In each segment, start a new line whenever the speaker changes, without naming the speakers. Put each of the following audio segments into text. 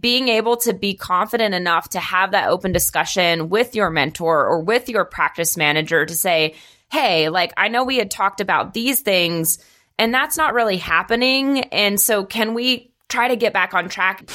being able to be confident enough to have that open discussion with your mentor or with your practice manager to say, Hey, like, I know we had talked about these things and that's not really happening. And so can we try to get back on track?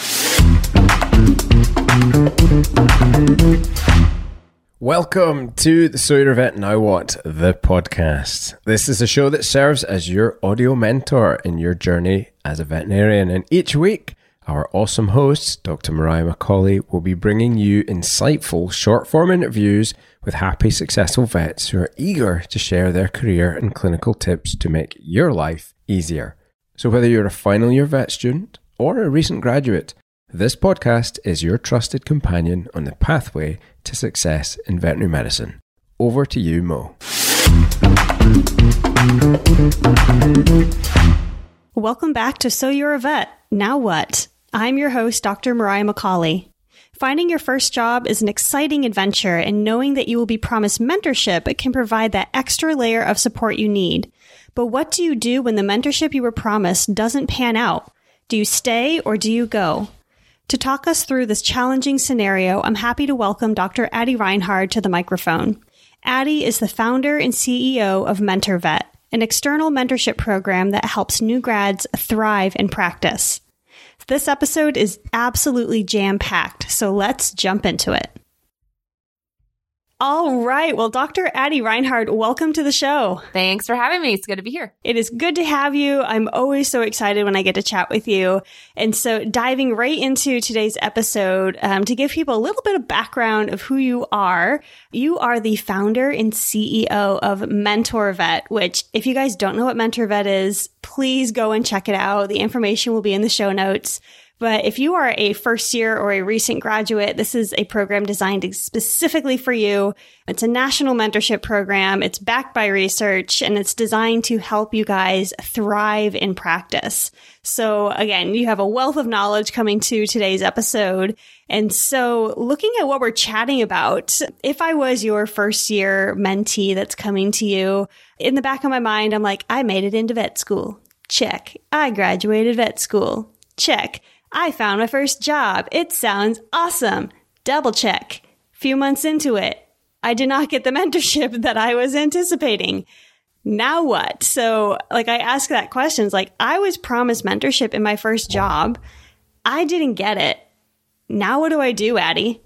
Welcome to the So You're a Vet Now What, the podcast. This is a show that serves as your audio mentor in your journey as a veterinarian. And each week, our awesome host, Dr. Mariah McCauley, will be bringing you insightful short form interviews with happy, successful vets who are eager to share their career and clinical tips to make your life easier. So, whether you're a final year vet student or a recent graduate, this podcast is your trusted companion on the pathway to success in veterinary medicine. Over to you, Mo.
Welcome back to So You're a Vet. Now what? I'm your host, Dr. Mariah McCauley. Finding your first job is an exciting adventure, and knowing that you will be promised mentorship can provide that extra layer of support you need. But what do you do when the mentorship you were promised doesn't pan out? Do you stay or do you go? To talk us through this challenging scenario, I'm happy to welcome Dr. Addie Reinhard to the microphone. Addie is the founder and CEO of MentorVet, an external mentorship program that helps new grads thrive in practice. This episode is absolutely jam packed, so let's jump into it. All right. Well, Dr. Addie Reinhard, welcome to the show.
Thanks for having me. It's good to be here.
It is good to have you. I'm always so excited when I get to chat with you. And so, diving right into today's episode, um, to give people a little bit of background of who you are, you are the founder and CEO of MentorVet, which, if you guys don't know what MentorVet is, please go and check it out. The information will be in the show notes. But if you are a first year or a recent graduate, this is a program designed specifically for you. It's a national mentorship program. It's backed by research and it's designed to help you guys thrive in practice. So again, you have a wealth of knowledge coming to today's episode. And so looking at what we're chatting about, if I was your first year mentee that's coming to you, in the back of my mind, I'm like, I made it into vet school. Check. I graduated vet school. Check. I found my first job. It sounds awesome. Double check. Few months into it, I did not get the mentorship that I was anticipating. Now what? So, like, I ask that question. It's like, I was promised mentorship in my first job. I didn't get it. Now what do I do, Addie?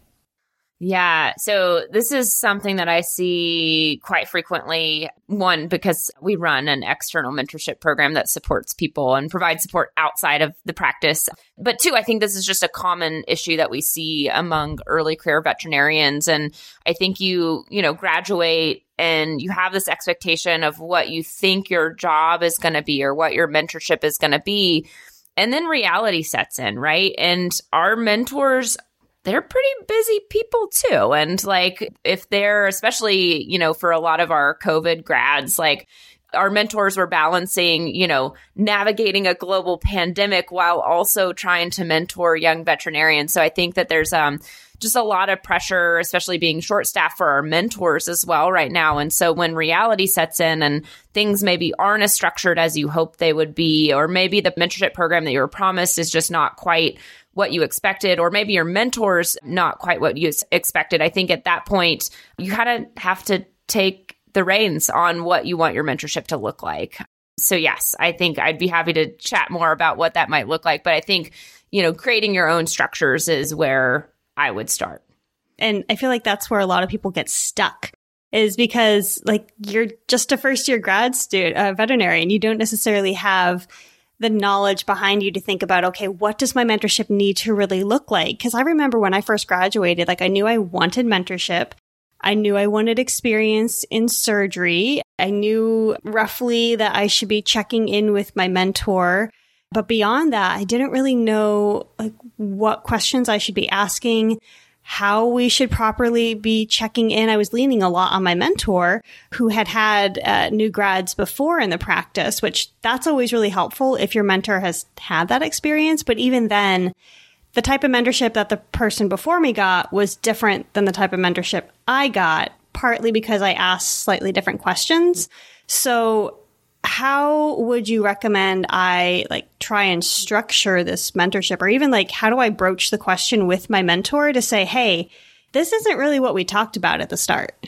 Yeah. So this is something that I see quite frequently. One, because we run an external mentorship program that supports people and provides support outside of the practice. But two, I think this is just a common issue that we see among early career veterinarians. And I think you, you know, graduate and you have this expectation of what you think your job is going to be or what your mentorship is going to be. And then reality sets in, right? And our mentors they're pretty busy people too. And like, if they're, especially, you know, for a lot of our COVID grads, like, our mentors were balancing, you know, navigating a global pandemic while also trying to mentor young veterinarians. So I think that there's um just a lot of pressure, especially being short staffed for our mentors as well right now. And so when reality sets in and things maybe aren't as structured as you hope they would be, or maybe the mentorship program that you were promised is just not quite what you expected, or maybe your mentor's not quite what you expected. I think at that point, you kind of have to take the reins on what you want your mentorship to look like. So, yes, I think I'd be happy to chat more about what that might look like. But I think, you know, creating your own structures is where I would start.
And I feel like that's where a lot of people get stuck is because like you're just a first year grad student, a uh, veterinarian. You don't necessarily have the knowledge behind you to think about, okay, what does my mentorship need to really look like? Cause I remember when I first graduated, like I knew I wanted mentorship. I knew I wanted experience in surgery. I knew roughly that I should be checking in with my mentor. But beyond that, I didn't really know like what questions I should be asking how we should properly be checking in. I was leaning a lot on my mentor who had had uh, new grads before in the practice, which that's always really helpful if your mentor has had that experience. But even then, the type of mentorship that the person before me got was different than the type of mentorship I got, partly because I asked slightly different questions. So how would you recommend I like try and structure this mentorship or even like how do I broach the question with my mentor to say, "Hey, this isn't really what we talked about at the start."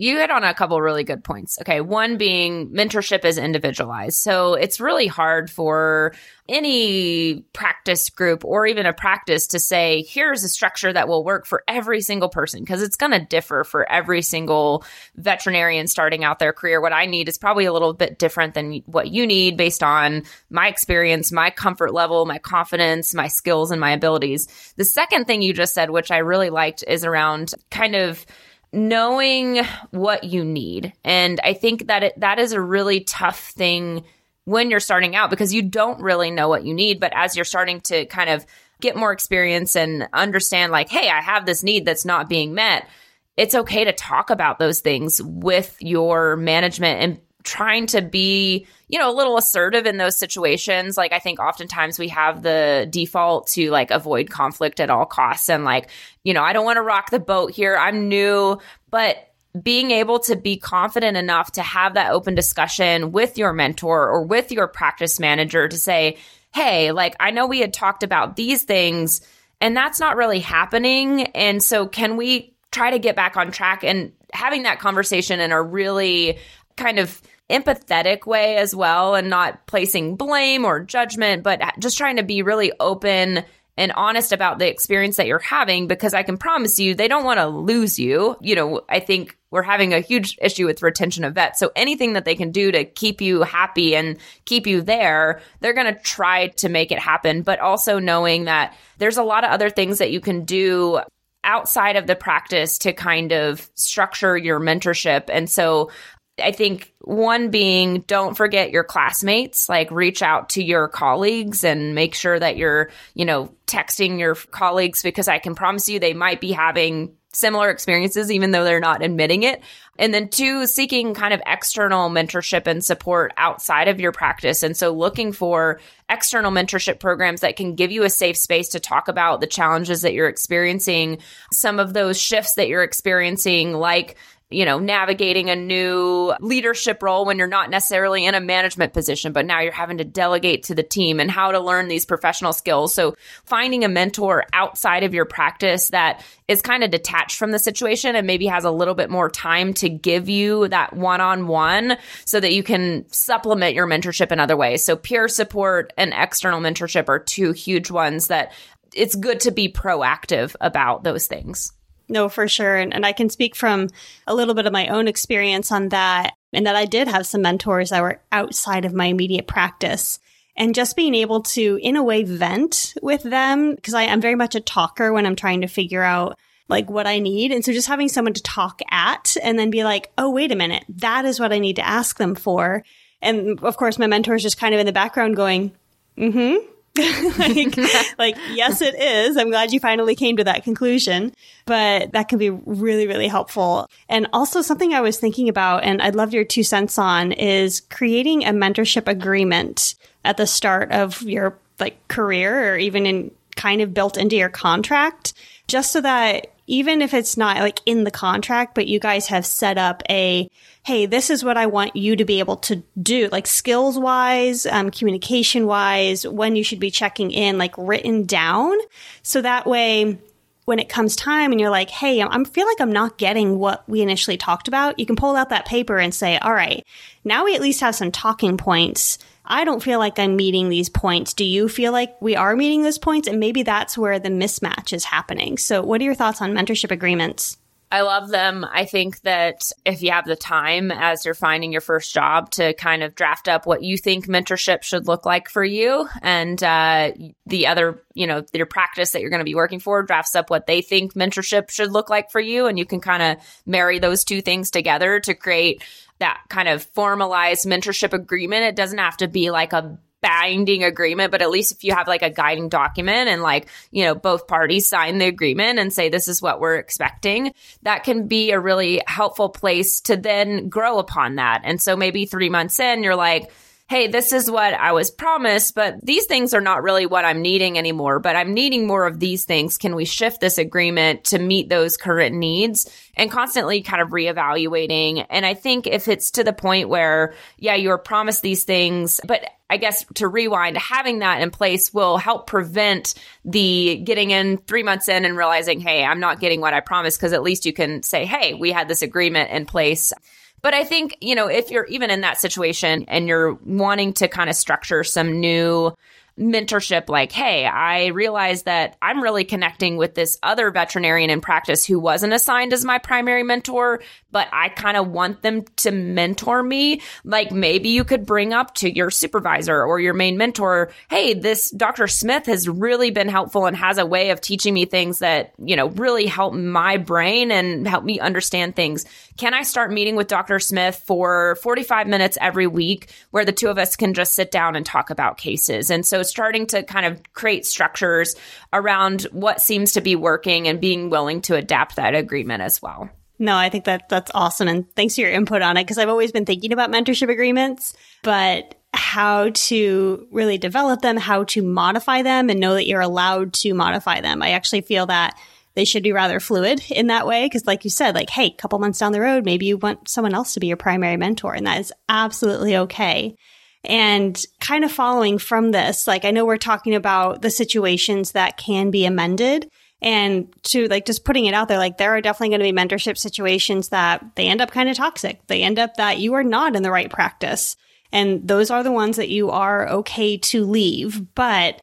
You hit on a couple really good points. Okay. One being mentorship is individualized. So it's really hard for any practice group or even a practice to say, here's a structure that will work for every single person because it's going to differ for every single veterinarian starting out their career. What I need is probably a little bit different than what you need based on my experience, my comfort level, my confidence, my skills, and my abilities. The second thing you just said, which I really liked, is around kind of knowing what you need. And I think that it, that is a really tough thing when you're starting out because you don't really know what you need. But as you're starting to kind of get more experience and understand, like, hey, I have this need that's not being met, it's okay to talk about those things with your management and trying to be, you know, a little assertive in those situations. Like, I think oftentimes we have the default to like avoid conflict at all costs. And like, you know, I don't want to rock the boat here. I'm new, but being able to be confident enough to have that open discussion with your mentor or with your practice manager to say, Hey, like, I know we had talked about these things and that's not really happening. And so can we try to get back on track and having that conversation in a really kind of empathetic way as well and not placing blame or judgment, but just trying to be really open and honest about the experience that you're having because I can promise you they don't want to lose you. You know, I think we're having a huge issue with retention of vets. So anything that they can do to keep you happy and keep you there, they're going to try to make it happen, but also knowing that there's a lot of other things that you can do outside of the practice to kind of structure your mentorship. And so I think one being don't forget your classmates, like reach out to your colleagues and make sure that you're, you know, texting your colleagues because I can promise you they might be having similar experiences, even though they're not admitting it. And then two, seeking kind of external mentorship and support outside of your practice. And so looking for external mentorship programs that can give you a safe space to talk about the challenges that you're experiencing, some of those shifts that you're experiencing, like you know, navigating a new leadership role when you're not necessarily in a management position, but now you're having to delegate to the team and how to learn these professional skills. So finding a mentor outside of your practice that is kind of detached from the situation and maybe has a little bit more time to give you that one on one so that you can supplement your mentorship in other ways. So peer support and external mentorship are two huge ones that it's good to be proactive about those things.
No, for sure. And, and I can speak from a little bit of my own experience on that, and that I did have some mentors that were outside of my immediate practice. And just being able to, in a way, vent with them, because I'm very much a talker when I'm trying to figure out like what I need. And so just having someone to talk at and then be like, oh, wait a minute, that is what I need to ask them for. And of course, my mentor is just kind of in the background going, mm hmm like, like, yes, it is. I'm glad you finally came to that conclusion, but that can be really, really helpful. And also something I was thinking about, and I'd love your two cents on is creating a mentorship agreement at the start of your like career or even in kind of built into your contract, just so that even if it's not like in the contract, but you guys have set up a, hey, this is what I want you to be able to do, like skills wise, um, communication wise, when you should be checking in, like written down. So that way, when it comes time and you're like, hey, I feel like I'm not getting what we initially talked about, you can pull out that paper and say, all right, now we at least have some talking points I don't feel like I'm meeting these points. Do you feel like we are meeting those points? And maybe that's where the mismatch is happening. So, what are your thoughts on mentorship agreements?
I love them. I think that if you have the time as you're finding your first job to kind of draft up what you think mentorship should look like for you, and uh, the other, you know, your practice that you're going to be working for drafts up what they think mentorship should look like for you, and you can kind of marry those two things together to create that kind of formalized mentorship agreement. It doesn't have to be like a binding agreement, but at least if you have like a guiding document and like, you know, both parties sign the agreement and say, this is what we're expecting, that can be a really helpful place to then grow upon that. And so maybe three months in, you're like, hey, this is what I was promised, but these things are not really what I'm needing anymore, but I'm needing more of these things. Can we shift this agreement to meet those current needs? And constantly kind of reevaluating. And I think if it's to the point where, yeah, you were promised these things, but I guess to rewind, having that in place will help prevent the getting in three months in and realizing, hey, I'm not getting what I promised, because at least you can say, hey, we had this agreement in place. But I think, you know, if you're even in that situation and you're wanting to kind of structure some new mentorship like, hey, I realize that I'm really connecting with this other veterinarian in practice who wasn't assigned as my primary mentor, but I kind of want them to mentor me. Like maybe you could bring up to your supervisor or your main mentor, hey, this Dr. Smith has really been helpful and has a way of teaching me things that, you know, really help my brain and help me understand things. Can I start meeting with Dr. Smith for 45 minutes every week where the two of us can just sit down and talk about cases? And so starting to kind of create structures around what seems to be working and being willing to adapt that agreement as well.
No, I think that that's awesome. And thanks for your input on it because I've always been thinking about mentorship agreements, but how to really develop them, how to modify them and know that you're allowed to modify them. I actually feel that they should be rather fluid in that way. Cause like you said, like, hey, a couple months down the road, maybe you want someone else to be your primary mentor and that is absolutely okay. And kind of following from this, like I know we're talking about the situations that can be amended and to like just putting it out there, like there are definitely going to be mentorship situations that they end up kind of toxic. They end up that you are not in the right practice. And those are the ones that you are okay to leave. But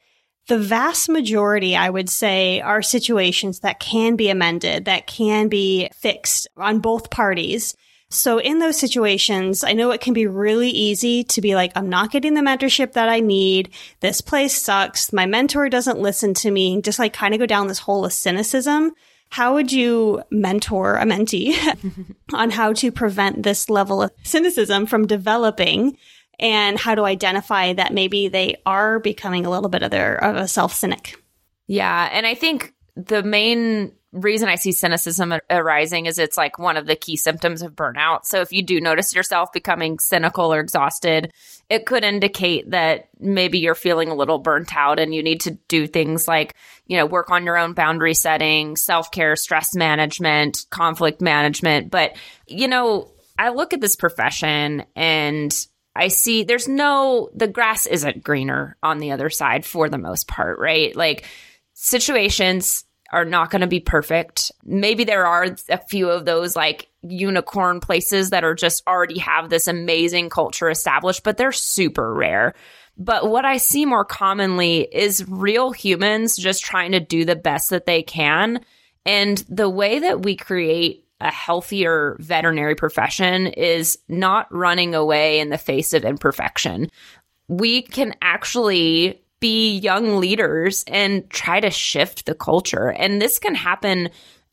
the vast majority, I would say, are situations that can be amended, that can be fixed on both parties. So in those situations, I know it can be really easy to be like, I'm not getting the mentorship that I need. This place sucks. My mentor doesn't listen to me. Just like kind of go down this hole of cynicism. How would you mentor a mentee on how to prevent this level of cynicism from developing and how to identify that maybe they are becoming a little bit of their of a self cynic?
Yeah. And I think the main reason I see cynicism arising is it's like one of the key symptoms of burnout. So if you do notice yourself becoming cynical or exhausted, it could indicate that maybe you're feeling a little burnt out and you need to do things like, you know, work on your own boundary setting, self-care, stress management, conflict management. But, you know, I look at this profession and I see there's no, the grass isn't greener on the other side for the most part, right? Like situations are not going to be perfect. Maybe there are a few of those like unicorn places that are just already have this amazing culture established, but they're super rare. But what I see more commonly is real humans just trying to do the best that they can. And the way that we create a healthier veterinary profession is not running away in the face of imperfection. We can actually be young leaders and try to shift the culture. And this can happen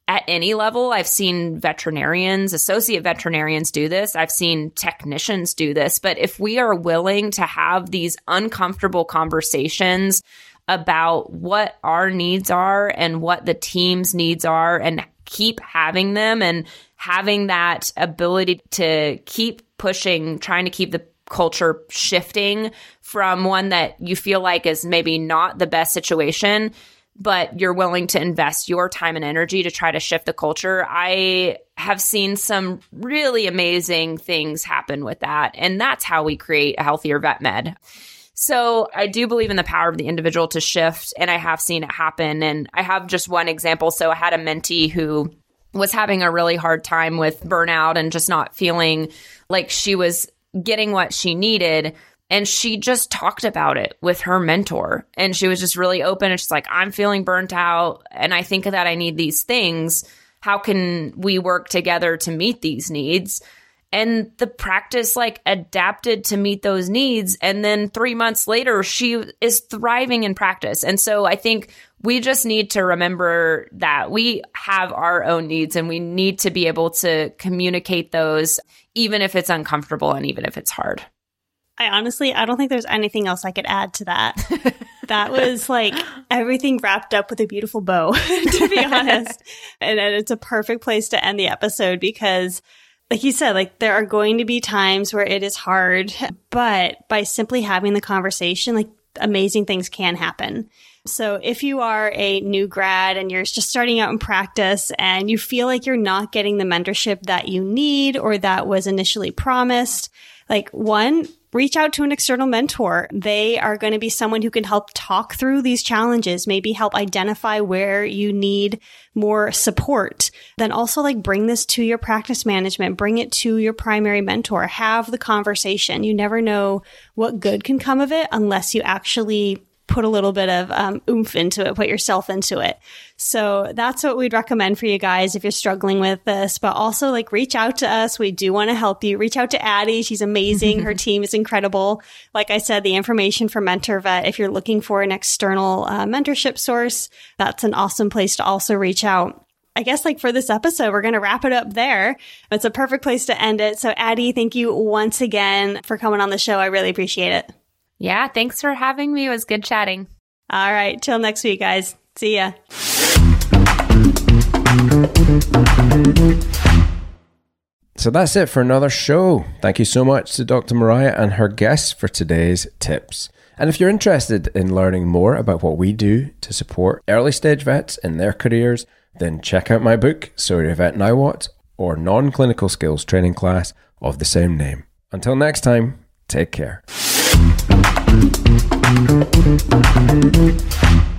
at any level. I've seen veterinarians, associate veterinarians do this. I've seen technicians do this. But if we are willing to have these uncomfortable conversations about what our needs are and what the team's needs are and keep having them and having that ability to keep pushing, trying to keep the culture shifting from one that you feel like is maybe not the best situation, but you're willing to invest your time and energy to try to shift the culture. I have seen some really amazing things happen with that. And that's how we create a healthier vet med. So I do believe in the power of the individual to shift, and I have seen it happen. And I have just one example. So I had a mentee who was having a really hard time with burnout and just not feeling like she was getting what she needed. And she just talked about it with her mentor. And she was just really open. And she's like, I'm feeling burnt out. And I think that I need these things. How can we work together to meet these needs? And the practice like adapted to meet those needs. And then three months later, she is thriving in practice. And so I think we just need to remember that we have our own needs and we need to be able to communicate those even if it's uncomfortable and even if it's hard.
I honestly, I don't think there's anything else I could add to that. that was like everything wrapped up with a beautiful bow, to be honest. and it's a perfect place to end the episode because like you said, like there are going to be times where it is hard, but by simply having the conversation, like amazing things can happen. So if you are a new grad and you're just starting out in practice and you feel like you're not getting the mentorship that you need or that was initially promised, like one, reach out to an external mentor. They are going to be someone who can help talk through these challenges, maybe help identify where you need more support. Then also like bring this to your practice management, bring it to your primary mentor, have the conversation. You never know what good can come of it unless you actually put a little bit of um, oomph into it, put yourself into it. So that's what we'd recommend for you guys if you're struggling with this. But also, like, reach out to us. We do want to help you. Reach out to Addie. She's amazing. Her team is incredible. Like I said, the information for MentorVet, if you're looking for an external uh, mentorship source, that's an awesome place to also reach out. I guess like for this episode, we're going to wrap it up there. It's a perfect place to end it. So Addie, thank you once again for coming on the show. I really appreciate it.
Yeah, thanks for having me. It was good chatting.
All right. Till next week, guys. See ya.
So that's it for another show. Thank you so much to Dr. Mariah and her guests for today's tips. And if you're interested in learning more about what we do to support early stage vets in their careers, then check out my book, So You're a Vet Now What, or non clinical skills training class of the same name. Until next time, take care. Thank you.